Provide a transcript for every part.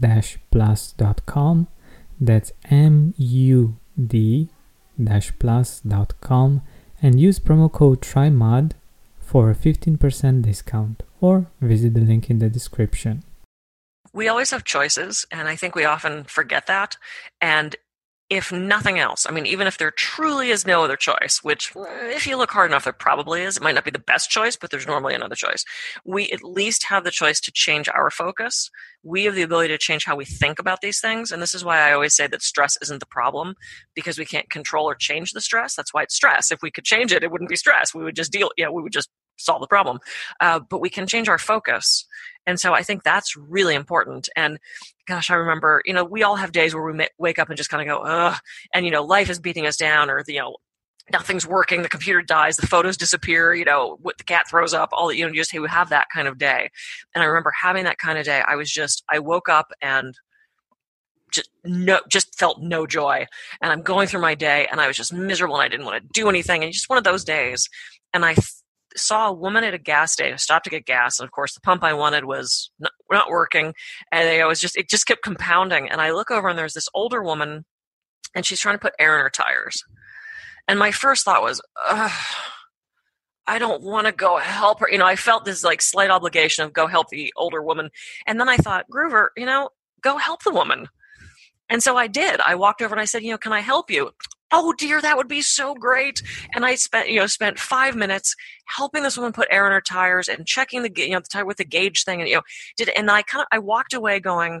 mood-plus.com. That's M U D plus.com and use promo code TRYMOD for a 15% discount or visit the link in the description. We always have choices, and I think we often forget that. And if nothing else, I mean, even if there truly is no other choice, which if you look hard enough, there probably is, it might not be the best choice, but there's normally another choice. We at least have the choice to change our focus. We have the ability to change how we think about these things. And this is why I always say that stress isn't the problem because we can't control or change the stress. That's why it's stress. If we could change it, it wouldn't be stress. We would just deal, yeah, we would just solve the problem. Uh, but we can change our focus. And so I think that's really important. And gosh, I remember, you know, we all have days where we wake up and just kind of go, ugh, and, you know, life is beating us down or, you know, nothing's working, the computer dies, the photos disappear, you know, what the cat throws up, all that, you know, just, hey, we have that kind of day. And I remember having that kind of day. I was just, I woke up and just no just felt no joy and i'm going through my day and i was just miserable and i didn't want to do anything and just one of those days and i saw a woman at a gas station. I stopped to get gas, and of course, the pump I wanted was not, not working, and I was just it just kept compounding. And I look over, and there's this older woman, and she's trying to put air in her tires. And my first thought was, I don't want to go help her. You know, I felt this like slight obligation of go help the older woman. And then I thought, Gruver, you know, go help the woman. And so I did. I walked over and I said, you know, can I help you? Oh dear that would be so great. And i spent you know spent five minutes helping this woman put air in her tires and checking the you know the tire with the gauge thing and you know did and i kind of i walked away going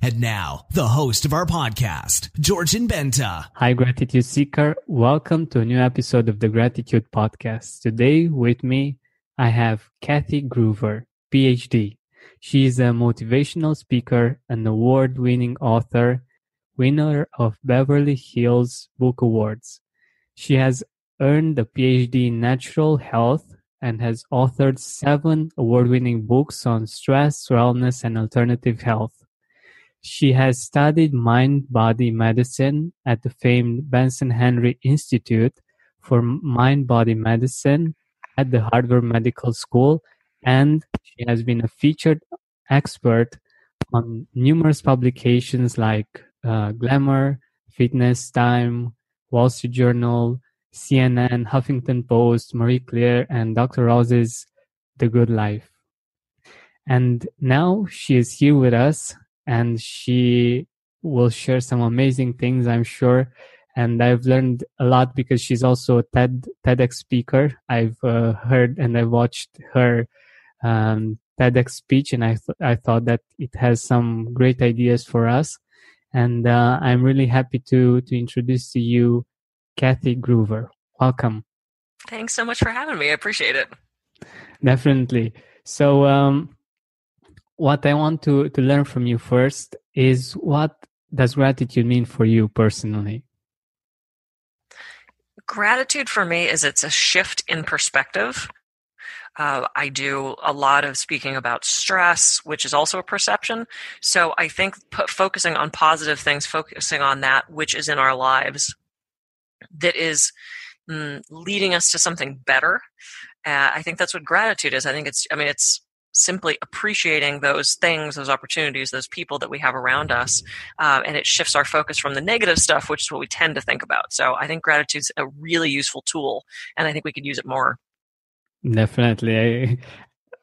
And now, the host of our podcast, Georgian Benta. Hi, Gratitude Seeker. Welcome to a new episode of the Gratitude Podcast. Today, with me, I have Kathy Gruver, PhD. She is a motivational speaker, an award winning author, winner of Beverly Hills Book Awards. She has earned a PhD in natural health and has authored seven award winning books on stress, wellness, and alternative health. She has studied mind-body medicine at the famed Benson Henry Institute for Mind-Body Medicine at the Harvard Medical School, and she has been a featured expert on numerous publications like uh, Glamour, Fitness Time, Wall Street Journal, CNN, Huffington Post, Marie Claire, and Dr. Oz's The Good Life. And now she is here with us and she will share some amazing things, I'm sure. And I've learned a lot because she's also a TED TEDx speaker. I've uh, heard and I watched her um, TEDx speech, and I th- I thought that it has some great ideas for us. And uh, I'm really happy to to introduce to you Kathy Gruver. Welcome. Thanks so much for having me. I appreciate it. definitely. So, um, what I want to, to learn from you first is what does gratitude mean for you personally? Gratitude for me is it's a shift in perspective. Uh, I do a lot of speaking about stress, which is also a perception. So I think focusing on positive things, focusing on that which is in our lives that is mm, leading us to something better. Uh, I think that's what gratitude is. I think it's, I mean, it's simply appreciating those things, those opportunities, those people that we have around us, uh, and it shifts our focus from the negative stuff, which is what we tend to think about. So I think gratitude's a really useful tool, and I think we could use it more. Definitely, I,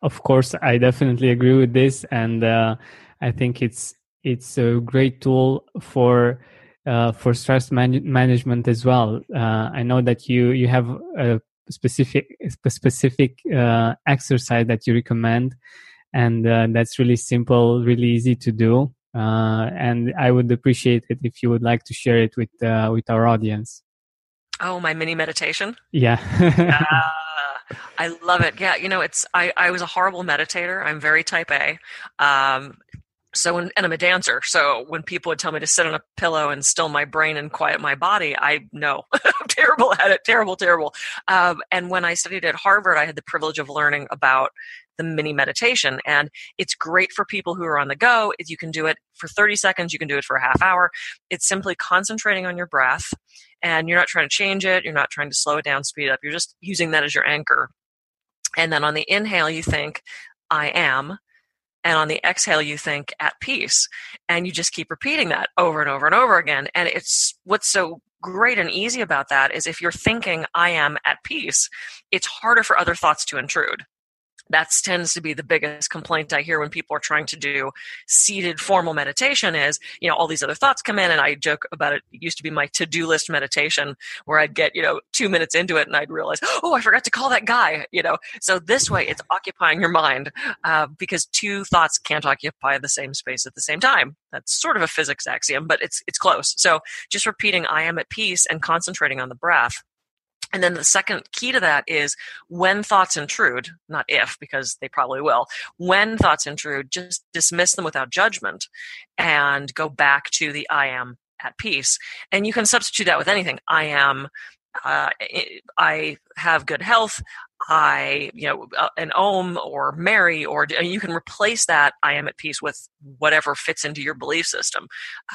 of course, I definitely agree with this, and uh, I think it's it's a great tool for. Uh, for stress man- management as well, uh, I know that you you have a specific specific uh, exercise that you recommend and uh, that's really simple really easy to do uh, and i would appreciate it if you would like to share it with uh, with our audience oh my mini meditation yeah I love it. Yeah, you know, it's I, I was a horrible meditator. I'm very type A. Um, so when, and I'm a dancer. So when people would tell me to sit on a pillow and still my brain and quiet my body, I know I'm terrible at it. Terrible, terrible. Um, and when I studied at Harvard, I had the privilege of learning about the mini meditation and it's great for people who are on the go you can do it for 30 seconds you can do it for a half hour it's simply concentrating on your breath and you're not trying to change it you're not trying to slow it down speed it up you're just using that as your anchor and then on the inhale you think i am and on the exhale you think at peace. And you just keep repeating that over and over and over again. And it's what's so great and easy about that is if you're thinking i am at peace it's harder for other thoughts to intrude that tends to be the biggest complaint I hear when people are trying to do seated formal meditation is, you know, all these other thoughts come in and I joke about it. It used to be my to-do list meditation where I'd get, you know, two minutes into it and I'd realize, oh, I forgot to call that guy, you know. So this way it's occupying your mind uh, because two thoughts can't occupy the same space at the same time. That's sort of a physics axiom, but it's, it's close. So just repeating I am at peace and concentrating on the breath and then the second key to that is when thoughts intrude, not if, because they probably will, when thoughts intrude, just dismiss them without judgment and go back to the I am at peace. And you can substitute that with anything. I am, uh, I have good health. I, you know, uh, an Om or Mary, or you can replace that I am at peace with whatever fits into your belief system.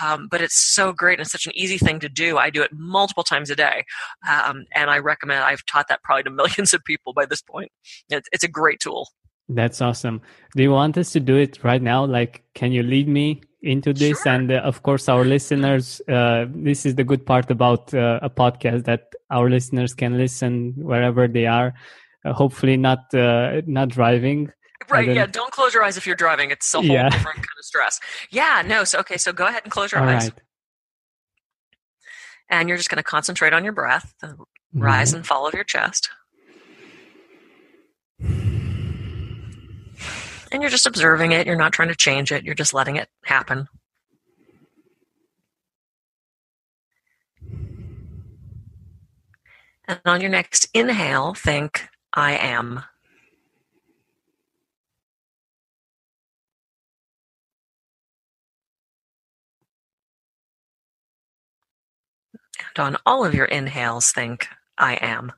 Um, but it's so great and such an easy thing to do. I do it multiple times a day. Um, and I recommend, I've taught that probably to millions of people by this point. It's, it's a great tool. That's awesome. Do you want us to do it right now? Like, can you lead me into this? Sure. And uh, of course, our listeners, uh, this is the good part about uh, a podcast that our listeners can listen wherever they are uh, hopefully not uh, not driving right yeah don't close your eyes if you're driving it's a whole yeah. different kind of stress yeah no so okay so go ahead and close your All eyes right. and you're just going to concentrate on your breath the mm-hmm. rise and fall of your chest you're just observing it you're not trying to change it you're just letting it happen and on your next inhale think I am. And on all of your inhales, think, I am.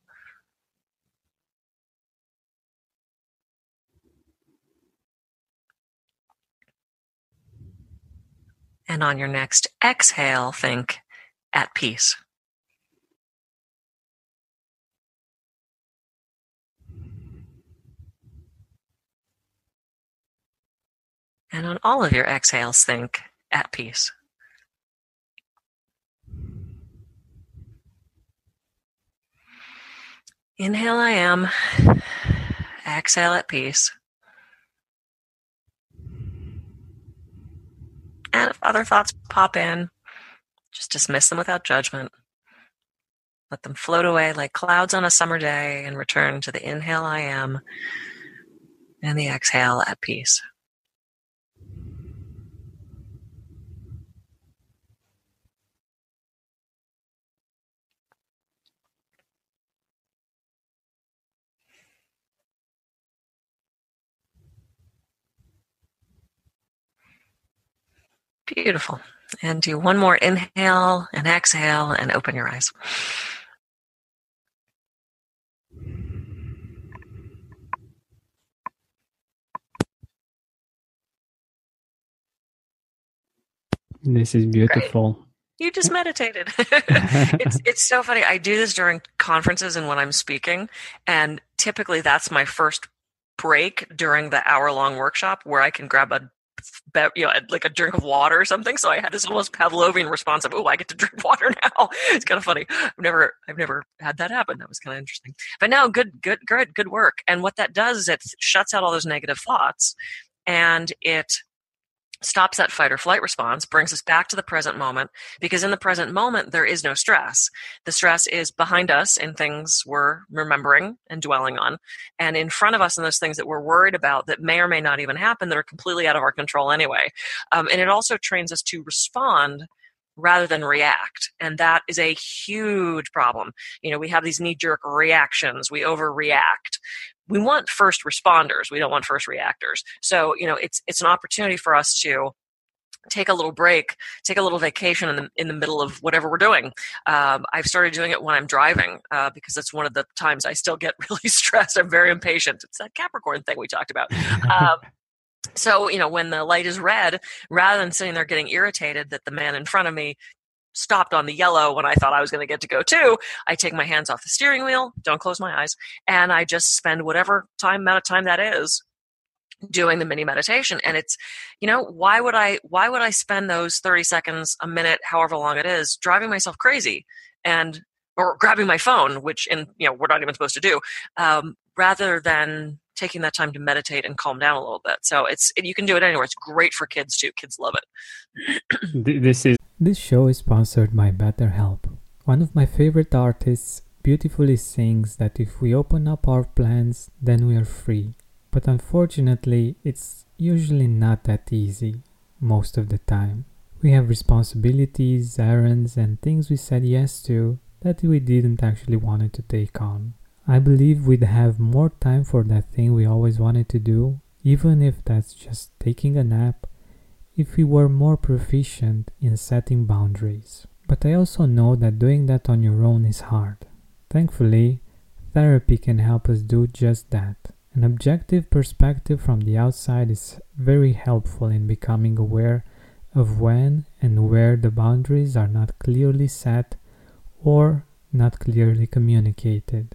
And on your next exhale, think, at peace. And on all of your exhales, think at peace. Inhale, I am. Exhale at peace. And if other thoughts pop in, just dismiss them without judgment. Let them float away like clouds on a summer day and return to the inhale, I am, and the exhale at peace. Beautiful. And do one more inhale and exhale and open your eyes. This is beautiful. Great. You just meditated. it's it's so funny. I do this during conferences and when I'm speaking, and typically that's my first break during the hour long workshop where I can grab a you know, like a drink of water or something. So I had this almost Pavlovian response of, "Oh, I get to drink water now." It's kind of funny. I've never, I've never had that happen. That was kind of interesting. But now, good, good, good, good work. And what that does is it shuts out all those negative thoughts, and it stops that fight or flight response, brings us back to the present moment, because in the present moment, there is no stress. The stress is behind us in things we're remembering and dwelling on, and in front of us in those things that we're worried about that may or may not even happen that are completely out of our control anyway. Um, and it also trains us to respond rather than react. And that is a huge problem. You know, we have these knee jerk reactions, we overreact. We want first responders. We don't want first reactors. So you know it's it's an opportunity for us to take a little break take a little vacation in the in the middle of whatever we're doing. Um, i've started doing it when i'm driving uh, because it's one of the times i still get really stressed. I'm very impatient. It's that capricorn thing we talked about. Um, so you know when the light is red rather than sitting there getting irritated that the man in front of me stopped on the yellow when I thought I was going to get to go too. I take my hands off the steering wheel, don't close my eyes, and I just spend whatever time amount of time that is doing the mini meditation and it's you know why would i why would i spend those 30 seconds a minute however long it is driving myself crazy and or grabbing my phone which in you know we're not even supposed to do um, rather than taking that time to meditate and calm down a little bit so it's you can do it anywhere it's great for kids too kids love it this is this show is sponsored by BetterHelp. One of my favorite artists beautifully sings that if we open up our plans, then we are free. But unfortunately, it's usually not that easy, most of the time. We have responsibilities, errands, and things we said yes to that we didn't actually want to take on. I believe we'd have more time for that thing we always wanted to do, even if that's just taking a nap if we were more proficient in setting boundaries. But I also know that doing that on your own is hard. Thankfully, therapy can help us do just that. An objective perspective from the outside is very helpful in becoming aware of when and where the boundaries are not clearly set or not clearly communicated.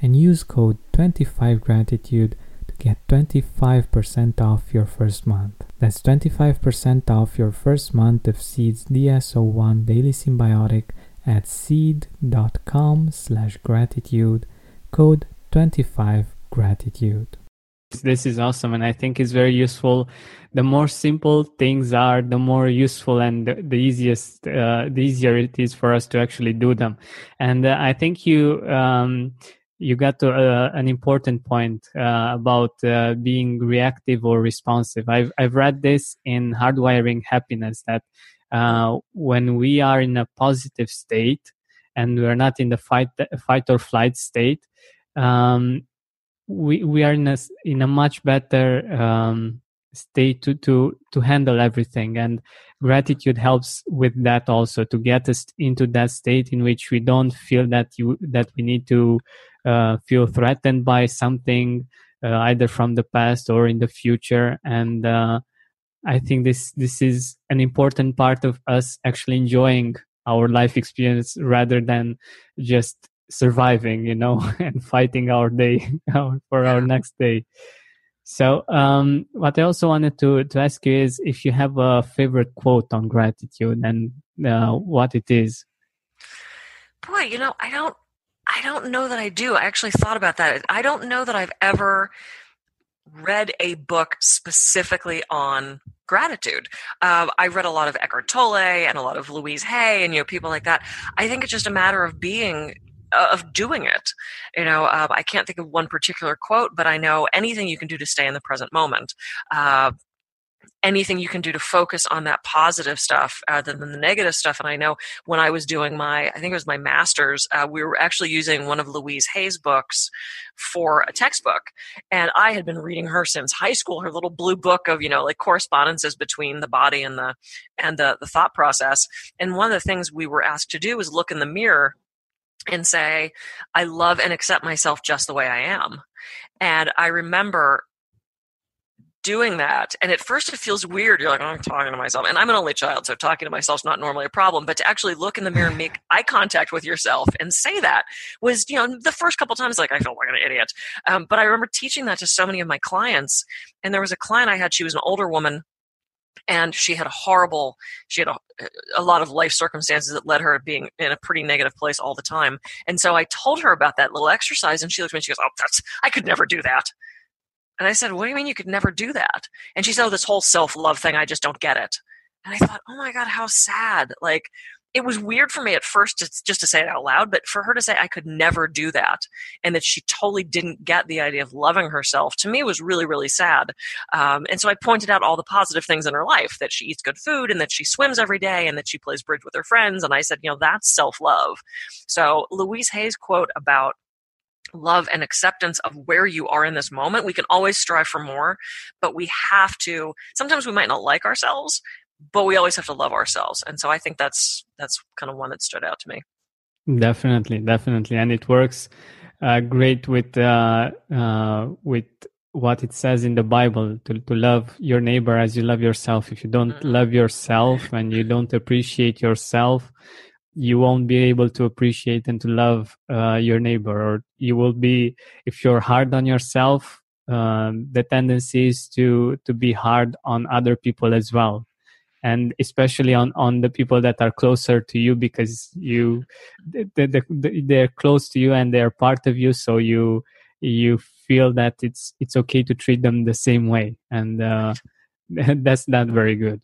and use code 25gratitude to get 25% off your first month. That's 25% off your first month of Seed's DS-01 Daily Synbiotic at seed.com slash gratitude, code 25gratitude. This is awesome and I think it's very useful. The more simple things are, the more useful and the, the easiest, uh, the easier it is for us to actually do them. And uh, I think you, um, you got to uh, an important point uh, about uh, being reactive or responsive. I've I've read this in Hardwiring Happiness that uh, when we are in a positive state and we are not in the fight fight or flight state, um, we we are in a in a much better um, state to to to handle everything. And gratitude helps with that also to get us into that state in which we don't feel that you that we need to uh, feel threatened by something uh, either from the past or in the future. And uh, i think this this is an important part of us actually enjoying our life experience rather than just surviving you know and fighting our day for our next day so um, what i also wanted to to ask you is if you have a favorite quote on gratitude and uh, what it is boy you know i don't I don't know that I do. I actually thought about that. I don't know that I've ever read a book specifically on gratitude. Uh, I read a lot of Eckhart Tolle and a lot of Louise Hay and you know people like that. I think it's just a matter of being of doing it. You know, uh, I can't think of one particular quote, but I know anything you can do to stay in the present moment. Uh, anything you can do to focus on that positive stuff other than the negative stuff. And I know when I was doing my, I think it was my master's, uh, we were actually using one of Louise Hay's books for a textbook. And I had been reading her since high school, her little blue book of, you know, like correspondences between the body and the, and the, the thought process. And one of the things we were asked to do was look in the mirror and say, I love and accept myself just the way I am. And I remember doing that. And at first it feels weird. You're like, oh, I'm talking to myself. And I'm an only child, so talking to myself is not normally a problem. But to actually look in the mirror and make eye contact with yourself and say that was, you know, the first couple times, like, I felt like an idiot. Um, but I remember teaching that to so many of my clients. And there was a client I had, she was an older woman and she had a horrible she had a, a, lot of life circumstances that led her to being in a pretty negative place all the time and so i told her about that little exercise and she looked at me and she goes oh that's i could never do that and I said, What do you mean you could never do that? And she said, Oh, this whole self love thing, I just don't get it. And I thought, Oh my God, how sad. Like, it was weird for me at first to, just to say it out loud, but for her to say I could never do that and that she totally didn't get the idea of loving herself to me was really, really sad. Um, and so I pointed out all the positive things in her life that she eats good food and that she swims every day and that she plays bridge with her friends. And I said, you know, that's self love. So Louise Hay's quote about love and acceptance of where you are in this moment. We can always strive for more, but we have to, sometimes we might not like ourselves, but we always have to love ourselves. And so I think that's, that's kind of one that stood out to me. Definitely, definitely. And it works uh, great with, uh, uh, with what it says in the Bible to, to love your neighbor as you love yourself. If you don't mm-hmm. love yourself and you don't appreciate yourself, you won't be able to appreciate and to love uh, your neighbor or you will be if you're hard on yourself um, the tendency is to to be hard on other people as well and especially on on the people that are closer to you because you they, they, they're close to you and they're part of you. So you you feel that it's it's okay to treat them the same way. And uh, that's not very good.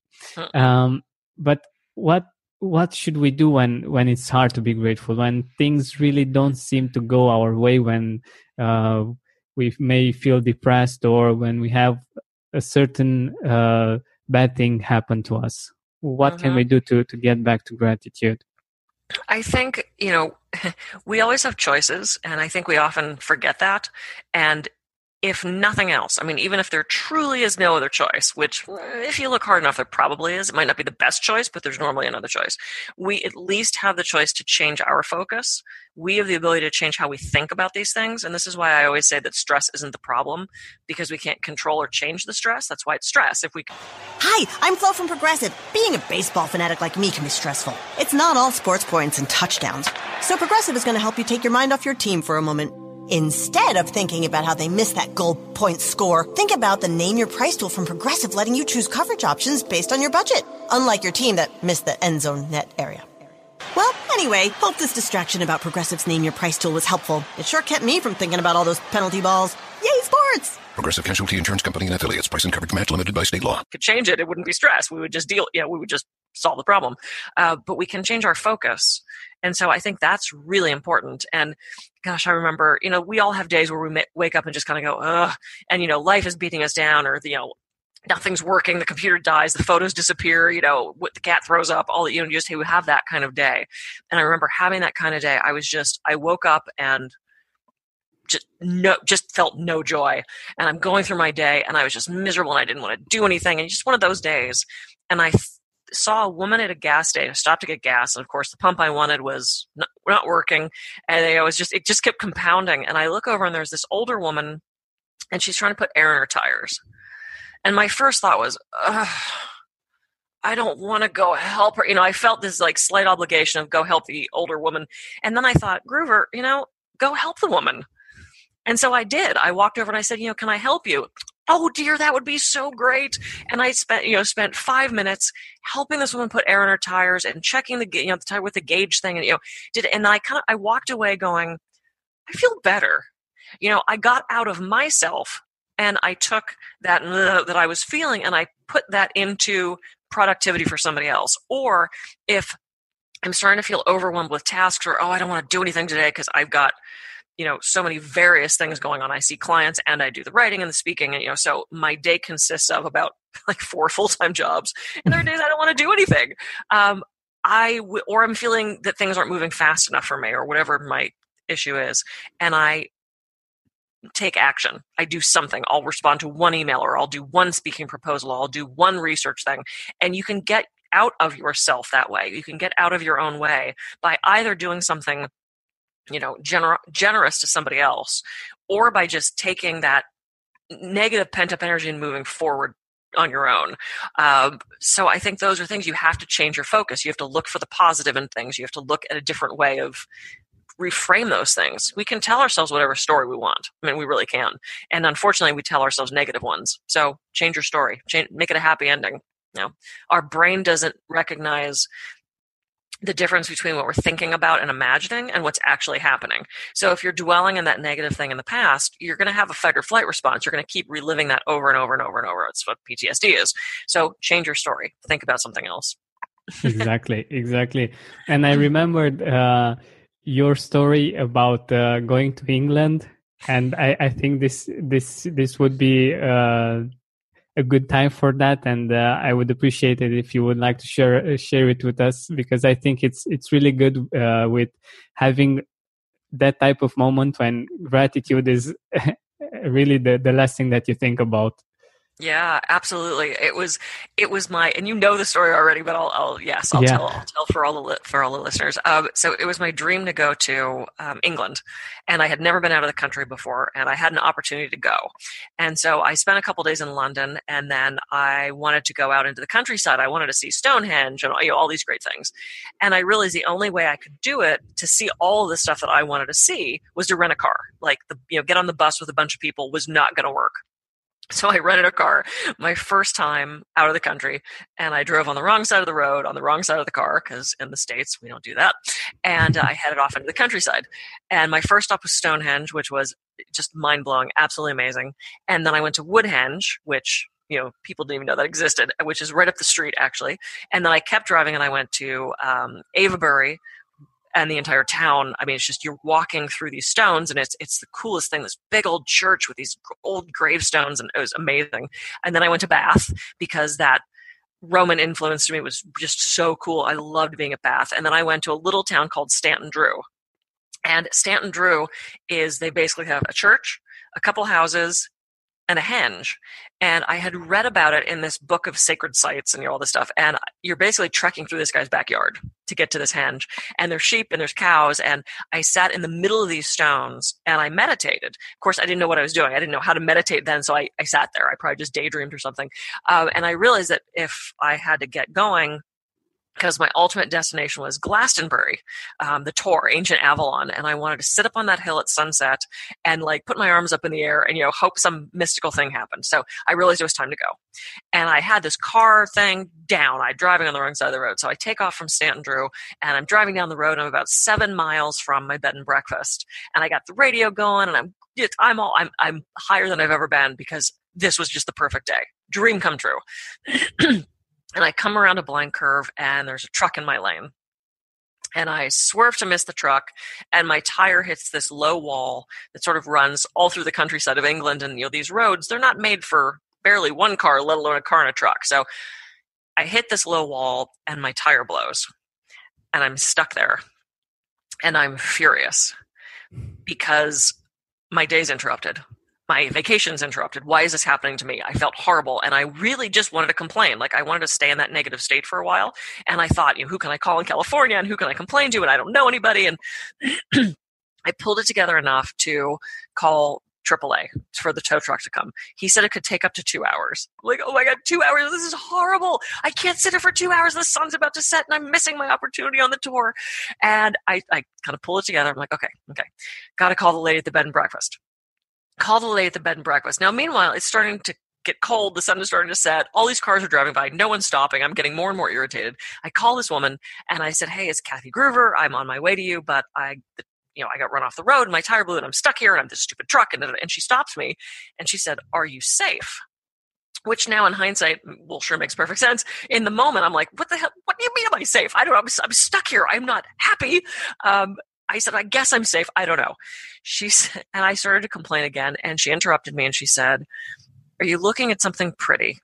Um, but what what should we do when when it's hard to be grateful when things really don't seem to go our way when uh, we may feel depressed or when we have a certain uh, bad thing happen to us what can Mhm. we do to to get back to gratitude I think, you know, we always have choices, and I think we often forget that. And if nothing else, I mean, even if there truly is no other choice, which if you look hard enough, there probably is, it might not be the best choice, but there's normally another choice. We at least have the choice to change our focus. We have the ability to change how we think about these things. And this is why I always say that stress isn't the problem because we can't control or change the stress. That's why it's stress. If we Hi, I'm Flo from Progressive. Being a baseball fanatic like me can be stressful. It's not all sports points and touchdowns. So Progressive is going to help you take your mind off your team for a moment. Instead of thinking about how they missed that goal point score, think about the name your price tool from Progressive letting you choose coverage options based on your budget. Unlike your team that missed the end zone net area. Well, anyway, hope this distraction about Progressive's name your price tool was helpful. It sure kept me from thinking about all those penalty balls. Yay, sports! Progressive Casualty Insurance Company and affiliates. Price and coverage match limited by state law. could change it, it wouldn't be stress. We would just deal, Yeah, we would just solve the problem. Uh, but we can change our focus. And so I think that's really important. And gosh, I remember, you know, we all have days where we wake up and just kind of go, ugh, and, you know, life is beating us down or, you know, nothing's working, the computer dies, the photos disappear, you know, what the cat throws up, all that, you know, you just you have that kind of day. And I remember having that kind of day. I was just, I woke up and just no, just felt no joy. And I'm going through my day and I was just miserable and I didn't want to do anything. And just one of those days. And I saw a woman at a gas station. I stopped to get gas. And of course, the pump I wanted was not, not working. And I was just, it just kept compounding. And I look over and there's this older woman and she's trying to put air in her tires. And my first thought was, I don't want to go help her. You know, I felt this like slight obligation of go help the older woman. And then I thought, Gruver, you know, go help the woman. And so I did. I walked over and I said, you know, can I help you? Oh dear, that would be so great. And I spent, you know, spent five minutes helping this woman put air in her tires and checking the, you know, the tire with the gauge thing. And, you know, did, and I kind of, I walked away going, I feel better. You know, I got out of myself and I took that uh, that I was feeling and I put that into productivity for somebody else. Or if I'm starting to feel overwhelmed with tasks or, oh, I don't want to do anything today because I've got, you know, so many various things going on. I see clients and I do the writing and the speaking. And, you know, so my day consists of about like four full time jobs. And there are days I don't want to do anything. Um, I, w- or I'm feeling that things aren't moving fast enough for me or whatever my issue is. And I take action. I do something. I'll respond to one email or I'll do one speaking proposal. I'll do one research thing. And you can get out of yourself that way. You can get out of your own way by either doing something, you know, gener- generous to somebody else or by just taking that negative pent up energy and moving forward on your own. Um, so I think those are things you have to change your focus. You have to look for the positive in things. You have to look at a different way of reframe those things. We can tell ourselves whatever story we want. I mean, we really can. And unfortunately, we tell ourselves negative ones. So change your story. Change, make it a happy ending. You know, our brain doesn't recognize the difference between what we're thinking about and imagining and what's actually happening. So if you're dwelling in that negative thing in the past, you're going to have a fight or flight response. You're going to keep reliving that over and over and over and over. That's what PTSD is. So change your story. Think about something else. exactly exactly and i remembered uh, your story about uh, going to england and I, I think this this this would be uh, a good time for that and uh, i would appreciate it if you would like to share share it with us because i think it's it's really good uh, with having that type of moment when gratitude is really the the last thing that you think about Yeah, absolutely. It was, it was my, and you know the story already, but I'll, I'll yes, I'll Yeah. tell, I'll tell for all the for all the listeners. Um, so it was my dream to go to um, England, and I had never been out of the country before, and I had an opportunity to go, and so I spent a couple days in London, and then I wanted to go out into the countryside. I wanted to see Stonehenge and you know, all these great things, and I realized the only way I could do it to see all the stuff that I wanted to see was to rent a car. Like the you know, get on the bus with a bunch of people was not going to work. So I rented a car my first time out of the country and I drove on the wrong side of the road, on the wrong side of the car, because in the States we don't do that. And I headed off into the countryside. And my first stop was Stonehenge, which was just mind blowing, absolutely amazing. And then I went to Woodhenge, which you know people didn't even know that existed, which is right up the street actually. And then I kept driving and I went to um, Avebury, and the entire town. I mean, it's just you're walking through these stones, and it's it's the coolest thing. This big old church with these old gravestones, and it was amazing. And then I went to Bath because that Roman influence to me was just so cool. I loved being at Bath. And then I went to a little town called Stanton Drew. And Stanton Drew is they basically have a church, a couple houses, and a henge. And I had read about it in this book of sacred sites and you know, all this stuff. And you're basically trekking through this guy's backyard to get to this henge. And there's sheep and there's cows. And I sat in the middle of these stones and I meditated. Of course, I didn't know what I was doing. I didn't know how to meditate then. So I, I sat there. I probably just daydreamed or something. Uh, and I realized that if I had to get going, because my ultimate destination was Glastonbury, um, the Tor, ancient Avalon, and I wanted to sit up on that hill at sunset and like put my arms up in the air and you know hope some mystical thing happened. So I realized it was time to go, and I had this car thing down. I'm driving on the wrong side of the road, so I take off from Stanton Drew and I'm driving down the road. I'm about seven miles from my bed and breakfast, and I got the radio going, and I'm I'm all I'm I'm higher than I've ever been because this was just the perfect day, dream come true. and I come around a blind curve and there's a truck in my lane. And I swerve to miss the truck, and my tire hits this low wall that sort of runs all through the countryside of England. And you know, these roads, they're not made for barely one car, let alone a car and a truck. So I hit this low wall and my tire blows. And I'm stuck there. And I'm furious because my day's interrupted my vacation's interrupted. Why is this happening to me? I felt horrible and I really just wanted to complain. Like I wanted to stay in that negative state for a while. And I thought, you know, who can I call in California and who can I complain to? And I don't know anybody. And I pulled it together enough to call AAA for the tow truck to come. He said it could take up to two hours. Like, oh my God, two hours. This is horrible. I can't sit here for two hours. The sun's about to set and I'm missing my opportunity on the Tor. And I, I kind of pull it together. I'm like, okay, okay. Got to call the lady at the bed and breakfast called the lady at the bed and breakfast. Now, meanwhile, it's starting to get cold. The sun is starting to set. All these cars are driving by. No one's stopping. I'm getting more and more irritated. I call this woman and I said, Hey, it's Kathy Gruver. I'm on my way to you, but I, you know, I got run off the road. And my tire blew and I'm stuck here and I'm this stupid truck. And, and she stops me and she said, Are you safe? Which now in hindsight, well, sure makes perfect sense. In the moment, I'm like, what the hell? What do you mean am I safe? I don't know. I'm, I'm stuck here. I'm not happy. Um, I said, I guess I'm safe. I don't know. She said, and I started to complain again, and she interrupted me and she said, Are you looking at something pretty?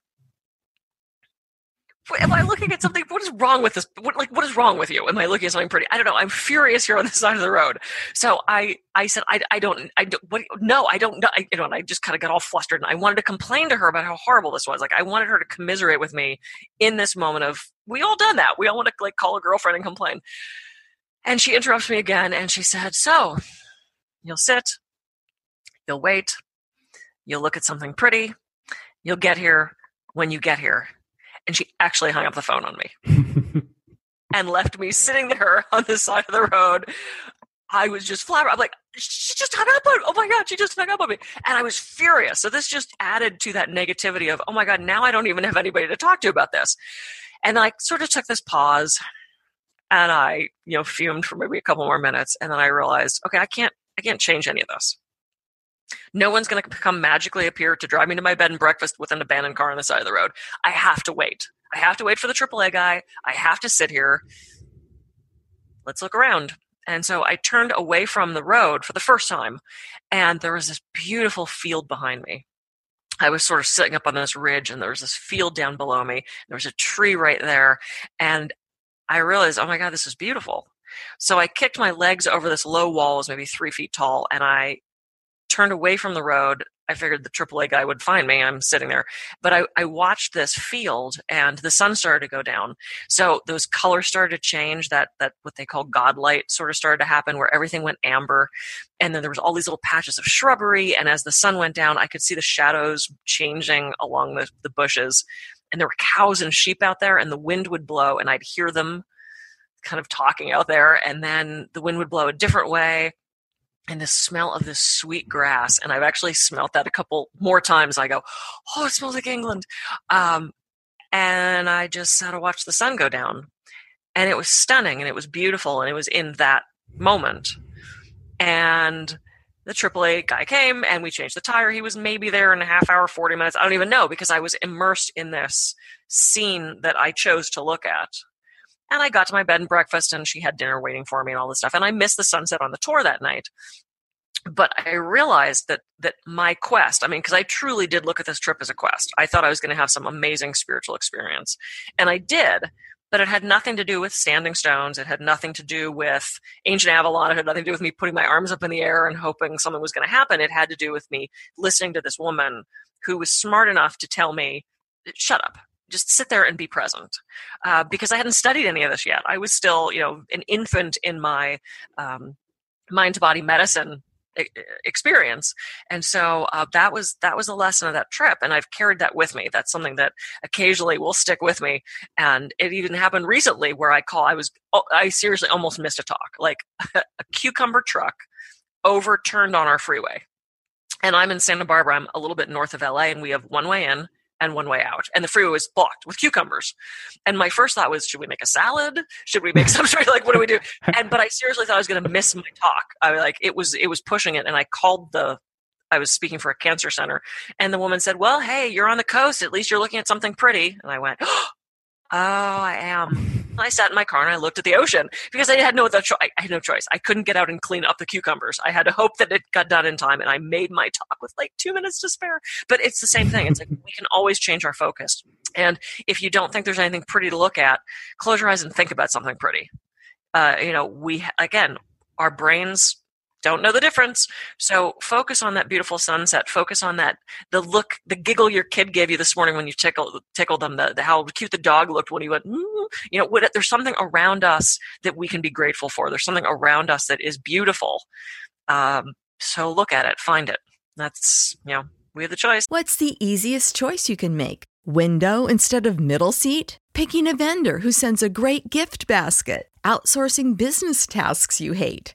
Am I looking at something? What is wrong with this? What, like, what is wrong with you? Am I looking at something pretty? I don't know. I'm furious here on the side of the road. So I, I said, I, I don't, I don't, what, no, I don't know. I, you know, and I just kind of got all flustered and I wanted to complain to her about how horrible this was. Like, I wanted her to commiserate with me in this moment of, we all done that. We all want to like call a girlfriend and complain. And she interrupts me again and she said, So, you'll sit, you'll wait, you'll look at something pretty, you'll get here when you get here. And she actually hung up the phone on me and left me sitting there on the side of the road. I was just flabbergasted. I'm like, she just hung up on. Oh my god, she just hung up on me, and I was furious. So this just added to that negativity of, oh my god, now I don't even have anybody to talk to about this. And I sort of took this pause, and I, you know, fumed for maybe a couple more minutes, and then I realized, okay, I can't, I can't change any of this. No one's going to come magically appear to drive me to my bed and breakfast with an abandoned car on the side of the road. I have to wait. I have to wait for the AAA guy. I have to sit here. Let's look around. And so I turned away from the road for the first time, and there was this beautiful field behind me. I was sort of sitting up on this ridge, and there was this field down below me. There was a tree right there, and I realized, oh my God, this is beautiful. So I kicked my legs over this low wall, it was maybe three feet tall, and I turned away from the road. I figured the AAA guy would find me. I'm sitting there. But I, I watched this field and the sun started to go down. So those colors started to change. That that what they call god light sort of started to happen where everything went amber. And then there was all these little patches of shrubbery. And as the sun went down, I could see the shadows changing along the, the bushes and there were cows and sheep out there and the wind would blow and I'd hear them kind of talking out there and then the wind would blow a different way and the smell of this sweet grass and I've actually smelt that a couple more times. I go oh it smells like England. Um, and I just sat to watch the sun go down and it was stunning and it was beautiful and it was in that moment. And the AAA guy came and we changed the tire. He was maybe there in a half hour, 40 minutes. I don't even know because I was immersed in this scene that I chose to look at. And I got to my bed and breakfast and she had dinner waiting for me and all this stuff. And I missed the sunset on the Tor that night. but I realized that that my quest, I mean, because I truly did look at this trip as a quest. I thought I was going to have some amazing spiritual experience. And I did, but it had nothing to do with standing stones. It had nothing to do with ancient Avalon. It had nothing to do with me putting my arms up in the air and hoping something was going to happen. It had to do with me listening to this woman who was smart enough to tell me, shut up. Just sit there and be present, uh, because I hadn't studied any of this yet. I was still, you know, an infant in my um, mind to body medicine experience. And so uh, that was that was a lesson of that trip and i've carried that with me. That's something that occasionally will stick with me and it even happened recently where i call i was oh, i seriously almost missed a talk like a cucumber truck overturned on our freeway. And i'm in santa barbara i'm a little bit north of la and we have one way in and one way out. And the freeway was blocked with cucumbers. And my first thought was, should we make a salad? Should we make some sort of like, what do we do? And but I seriously thought I was going to miss my talk. I like it was it was pushing it, and I called the. I was speaking for a cancer center, and the woman said, "Well, hey, you're on the coast. At least you're looking at something pretty." And I went, "Oh, I am." I sat in my car and I looked at the ocean because I had no other choice. I had no choice. I couldn't get out and clean up the cucumbers. I had to hope that it got done in time, and I made my talk with like two minutes to spare. But it's the same thing. It's like we can always change our focus. And if you don't think there's anything pretty to look at, close your eyes and think about something pretty. Uh, you know, we again, our brains don't know the difference. So focus on that beautiful sunset. Focus on that the look, the giggle your kid gave you this morning when you tickled tickled them. The, the how cute the dog looked when he went. Mm, you know, what, there's something around us that we can be grateful for. There's something around us that is beautiful. Um, so look at it, find it. That's you know we have the choice. What's the easiest choice you can make? Window instead of middle seat? Picking a vendor who sends a great gift basket? Outsourcing business tasks you hate?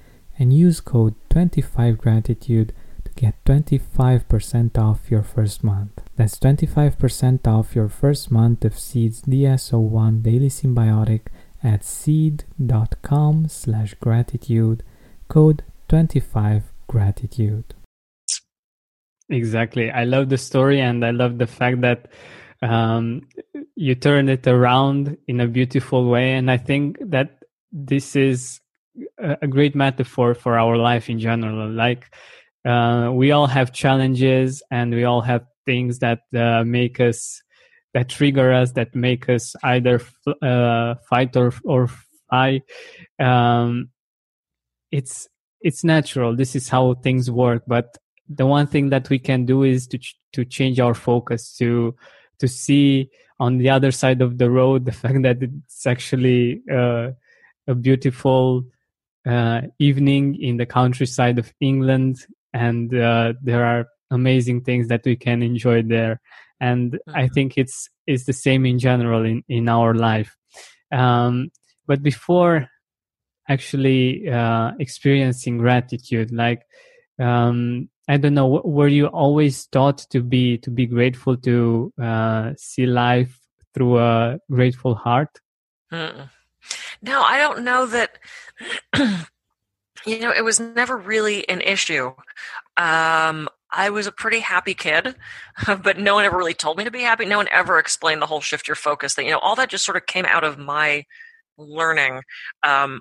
and use code 25gratitude to get 25% off your first month. That's 25% off your first month of Seed's DS-01 Daily Synbiotic at seed.com slash gratitude, code 25gratitude. Exactly. I love the story and I love the fact that um, you turn it around in a beautiful way. And I think that this is a great metaphor for our life in general. Like, uh, we all have challenges and we all have things that uh, make us, that trigger us, that make us either uh, fight or, or fly. Um, it's, it's natural. This is how things work. But the one thing that we can do is to, ch- to change our focus to, to see on the other side of the road the fact that it's actually uh, a beautiful uh, evening in the countryside of England, and uh, there are amazing things that we can enjoy there. And mm-hmm. I think it's it's the same in general in in our life. Um, but before actually uh, experiencing gratitude, like um, I don't know. Were you always taught to be to be grateful to uh, see life through a grateful heart? Mm-mm. No, I don't know that. you know, it was never really an issue. Um, I was a pretty happy kid, but no one ever really told me to be happy. No one ever explained the whole shift your focus thing. You know, all that just sort of came out of my learning. Um,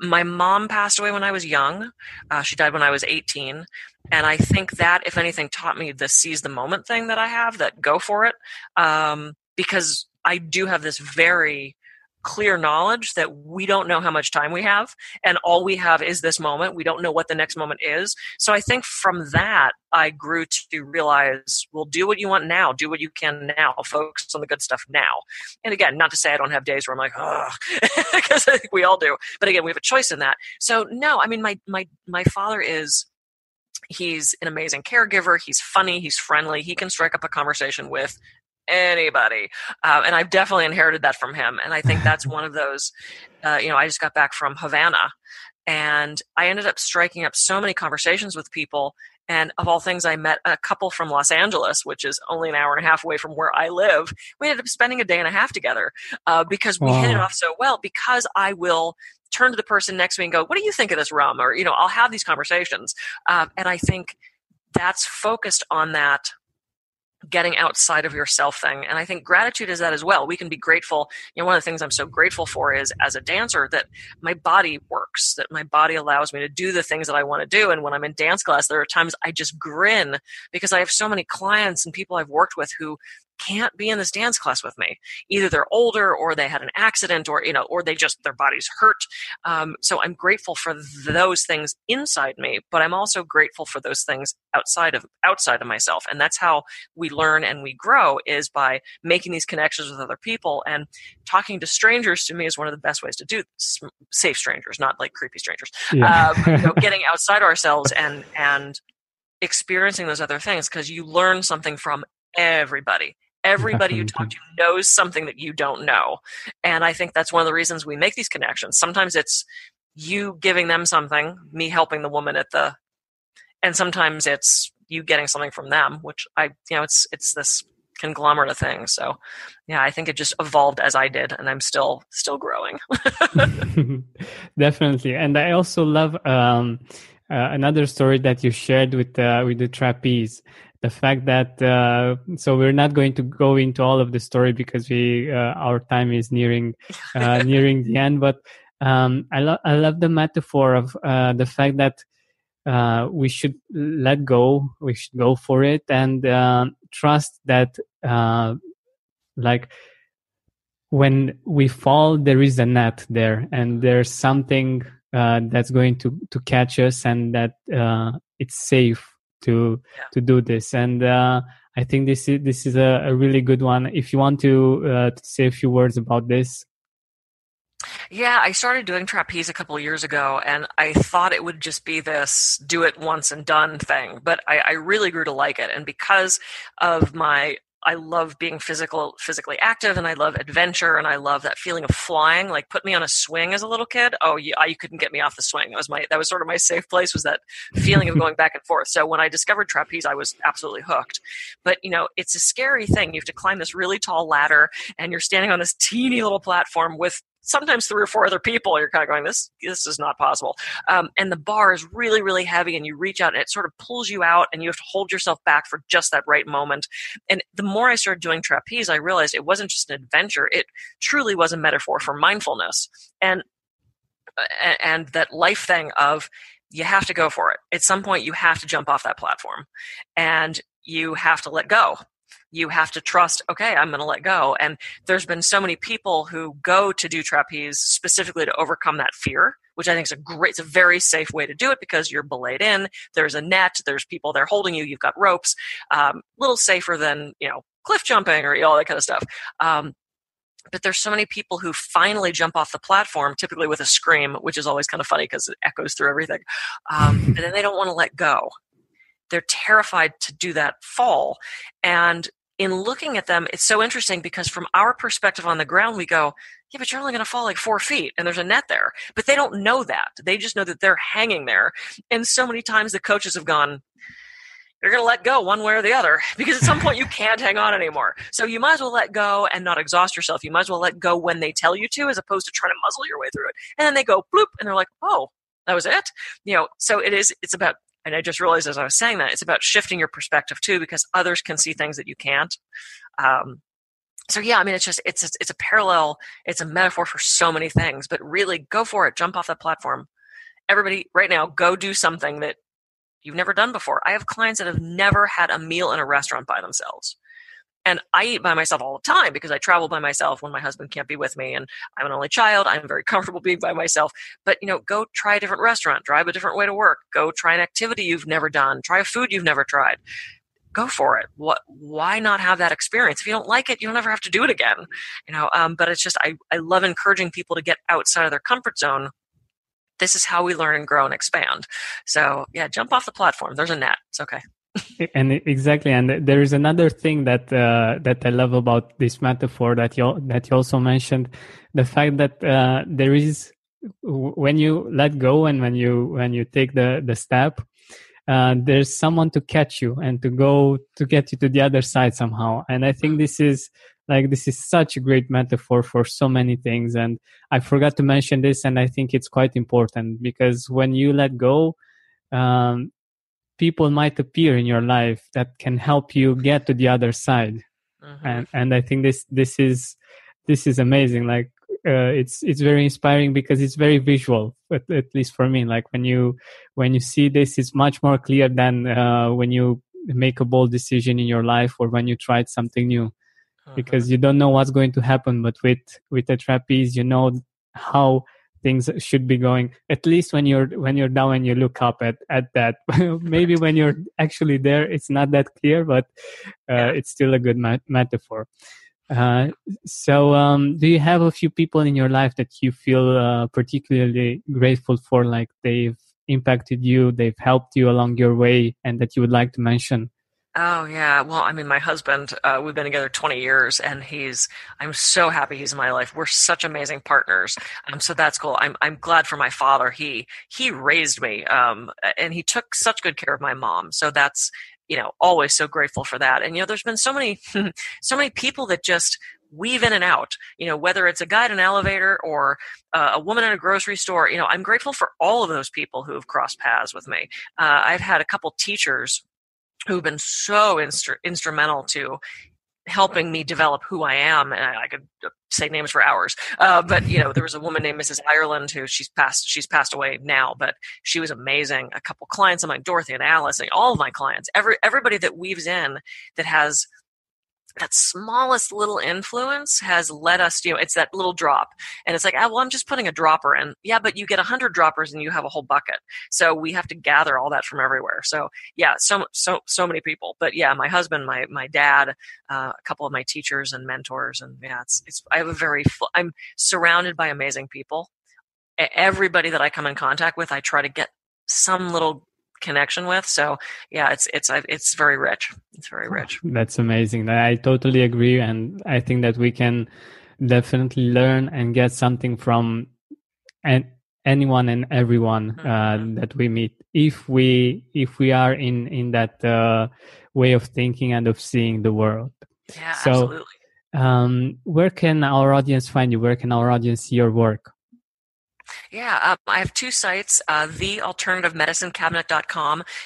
my mom passed away when I was young. Uh, she died when I was 18. And I think that, if anything, taught me the seize the moment thing that I have, that go for it. Um, because I do have this very clear knowledge that we don't know how much time we have and all we have is this moment. We don't know what the next moment is. So i think from that i grew to realize well do what you want now. Do what you can now. Focus on the good stuff now. And again not to say i don't have days where i'm like oh because i think we all do. But again we have a choice in that. So no i mean my my my father is he's an amazing caregiver. He's funny. He's friendly. He can strike up a conversation with anybody. Uh, and I've definitely inherited that from him. And I think that's one of those, uh, you know, I just got back from Havana and I ended up striking up so many conversations with people. And of all things, I met a couple from Los Angeles, which is only an hour and a half away from where I live. We ended up spending a day and a half together uh, because we wow. hit it off so well. Because I will turn to the person next to me and go, "What do you think of this rum?" Or you know, I'll have these conversations, uh, and I think that's focused on that getting outside of yourself thing. And I think gratitude is that as well. We can be grateful. You know, one of the things I'm so grateful for is as a dancer that my body works, that my body allows me to do the things that I want to do. And when I'm in dance class, there are times I just grin because I have so many clients and people I've worked with who can't be in this dance class with me. Either they're older or they had an accident or, you know, or they just, their body's hurt. Um, so I'm grateful for those things inside me, but I'm also grateful for those things outside of, outside of myself. And that's how we learn and we grow is by making these connections with other people and talking to strangers to me is one of the best ways to do this. safe strangers, not like creepy strangers. Yeah. um, you know, getting outside ourselves and, and, experiencing those other things because you learn something from everybody Everybody you talk to knows something that you don't know. And I think that's one of the reasons we make these connections. Sometimes it's you giving them something, me helping the woman at the and sometimes it's you getting something from them, which I you know, it's it's this conglomerate of things. So yeah, I think it just evolved as I did and I'm still still growing. Definitely. And I also love um uh, another story that you shared with uh, with the trapeze the fact that uh, so we're not going to go into all of the story because we uh, our time is nearing uh, nearing the end but um, I, lo- I love the metaphor of uh, the fact that uh, we should let go we should go for it and uh, trust that like when we fall there is a net there and there's something that's going to to catch us and that it's safe to yeah. to do this and uh, i think this is this is a, a, really good one if you want to, uh, to say a few words about this yeah, I started doing trapeze a couple years ago, and I thought it would just be this do it once and done thing. But I, I, really grew to like it, and because of my I love being physical, physically active, and I love adventure, and I love that feeling of flying. Like put me on a swing as a little kid. Oh, you, you couldn't get me off the swing. That was my that was sort of my safe place. Was that feeling of going back and forth. So when I discovered trapeze, I was absolutely hooked. But you know, it's a scary thing. You have to climb this really tall ladder, and you're standing on this teeny little platform with sometimes three or four other people you're kind of going this this is not possible. Um, and the bar is really really heavy and you reach out and it sort of pulls you out and you have to hold yourself back for just that right moment. And the more i started doing trapeze i realized it wasn't just an adventure it truly was a metaphor for mindfulness. And and that life thing of you have to go for it. At some point you have to jump off that platform and you have to let go you have to trust okay i'm going to let go and there's been so many people who go to do trapeze specifically to overcome that fear which i think is a great it's a very safe way to do it because you're belayed in there's a net there's people there holding you you've got ropes a um, little safer than you know cliff jumping or all that kind of stuff um, but there's so many people who finally jump off the platform, typically with a scream, which is always kind of funny because it echoes through everything. Um, and then they don't want to let go. They're terrified to do that fall. And in looking at them, it's so interesting because from our perspective on the ground, we go, yeah, but you're only going to fall like four feet and there's a net there. But they don't know that. They just know that they're hanging there. And so many times the coaches have gone, you're going to let go one way or the other because at some point you can't hang on anymore. So you might as well let go and not exhaust yourself. You might as well let go when they tell you to as opposed to trying to muzzle your way through it. And then they go bloop and they're like, oh, that was it. You know, so it is, it's about and I just realized as I was saying that it's about shifting your perspective too, because others can see things that you can't. Um, so yeah, I mean, it's just it's it's a parallel, it's a metaphor for so many things. But really, go for it, jump off that platform. Everybody, right now, go do something that you've never done before. I have clients that have never had a meal in a restaurant by themselves. And I eat by myself all the time because I travel by myself when my husband can't be with me and I'm an only child. I'm very comfortable being by myself. But, you know, go try a different restaurant, drive a different way to work, go try an activity you've never done, try a food you've never tried. Go for it. What? Why not have that experience? If you don't like it, you'll never have to do it again. You know. Um, but it's just I, I love encouraging people to get outside of their comfort zone this is how we learn and grow and expand. So yeah, jump off the platform. There's a net. It's okay and exactly and there is another thing that uh, that i love about this metaphor that you that you also mentioned the fact that uh, there is when you let go and when you when you take the the step uh, there's someone to catch you and to go to get you to the other side somehow. And i think this is like this is such a great metaphor for so many things. And i forgot to mention this and i think it's quite important because when you let go um, people might appear in your life that can help you get to the other side mm-hmm. and and i think this this is this is amazing like uh, it's it's very inspiring because it's very visual at, at, least for me like when you when you see this it's much more clear than uh, when you make a bold decision in your life or when you tried something new uh-huh. because you don't know what's going to happen but with with a trapeze you know how things should be going at least when you're when you're down and you look up at at that. Maybe when you're actually there it's not that clear but uh, it's still a good mat- metaphor. Uh, so um, do you have a few people in your life that you feel uh, particularly grateful for like they've impacted you they've helped you along your way and that you would like to mention Oh yeah. Well, I mean, my husband, uh, we've been together 20 years and he's, I'm so happy he's in my life. We're such amazing partners. Um, so that's cool. I'm, I'm glad for my father. He, he raised me, um, and he took such good care of my mom. So that's, you know, always so grateful for that. And, you know, there's been so many, so many people that just, weave in and out you know whether it's a guy in an elevator or uh, a woman in a grocery store you know i'm grateful for all of those people who have crossed paths with me uh, i've had a couple teachers who've been so instru- instrumental to helping me develop who I am. And I, I could uh, say names for hours. Uh, but you know, there was a woman named Mrs. Ireland who she's passed, she's passed away now, but she was amazing. A couple clients of mine, Dorothy and Alice, and all of my clients, every, everybody that weaves in that has that smallest little influence has led us, you know, it's that little drop. And it's like, oh, well, I'm just putting a dropper in. Yeah, but you get a hundred droppers and you have a whole bucket. So we have to gather all that from everywhere. So yeah, so, so, so many people. But yeah, my husband, my, my dad, uh, a couple of my teachers and mentors. And yeah, it's, it's, I have a very, I'm surrounded by amazing people. Everybody that I come in contact with, I try to get some little connection with. So yeah, it's it's it's very rich. It's very rich. That's amazing. I totally agree, and I think that we can definitely learn and get something from and anyone and everyone uh, mm-hmm. that we meet if we if we are in in that uh, way of thinking and of seeing the world yeah so, absolutely um, where can our audience find you where can our audience see your work yeah, um, I have two sites. Uh,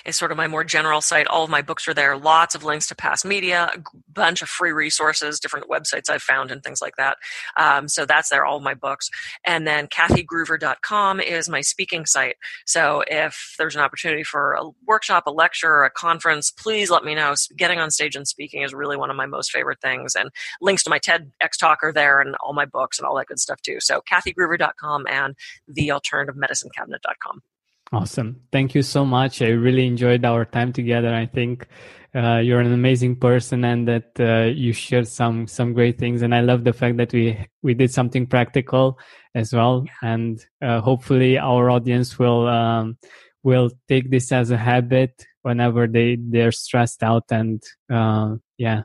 is sort of my more general site. All of my books are there. Lots of links to past media, a bunch of free resources, different websites I've found, and things like that. Um, so that's there, all my books. And then kathygruver.com is my speaking site. So if there's an opportunity for a workshop, a lecture, or a conference, please let me know. Getting on stage and speaking is really one of my most favorite things. And links to my TEDx talk are there and all my books and all that good stuff too. So kathygruver.com and thealternativemedicinecabinet.com. Awesome. Thank you so much. I really enjoyed our time together. I think uh, you're an amazing person and that uh, you shared some some great things. And I love the fact that we we did something practical as well. And uh, hopefully our audience will um, will take this as a habit whenever they they're stressed out. And uh, yeah,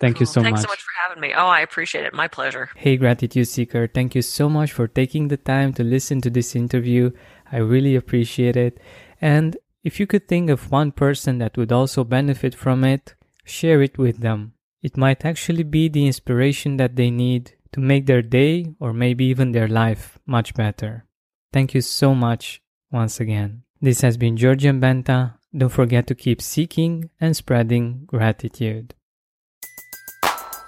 Thank cool. you so Thanks much. Thanks so much for having me. Oh, I appreciate it. My pleasure. Hey, Gratitude Seeker. Thank you so much for taking the time to listen to this interview. I really appreciate it. And if you could think of one person that would also benefit from it, share it with them. It might actually be the inspiration that they need to make their day or maybe even their life much better. Thank you so much once again. This has been Georgian Benta. Don't forget to keep seeking and spreading gratitude.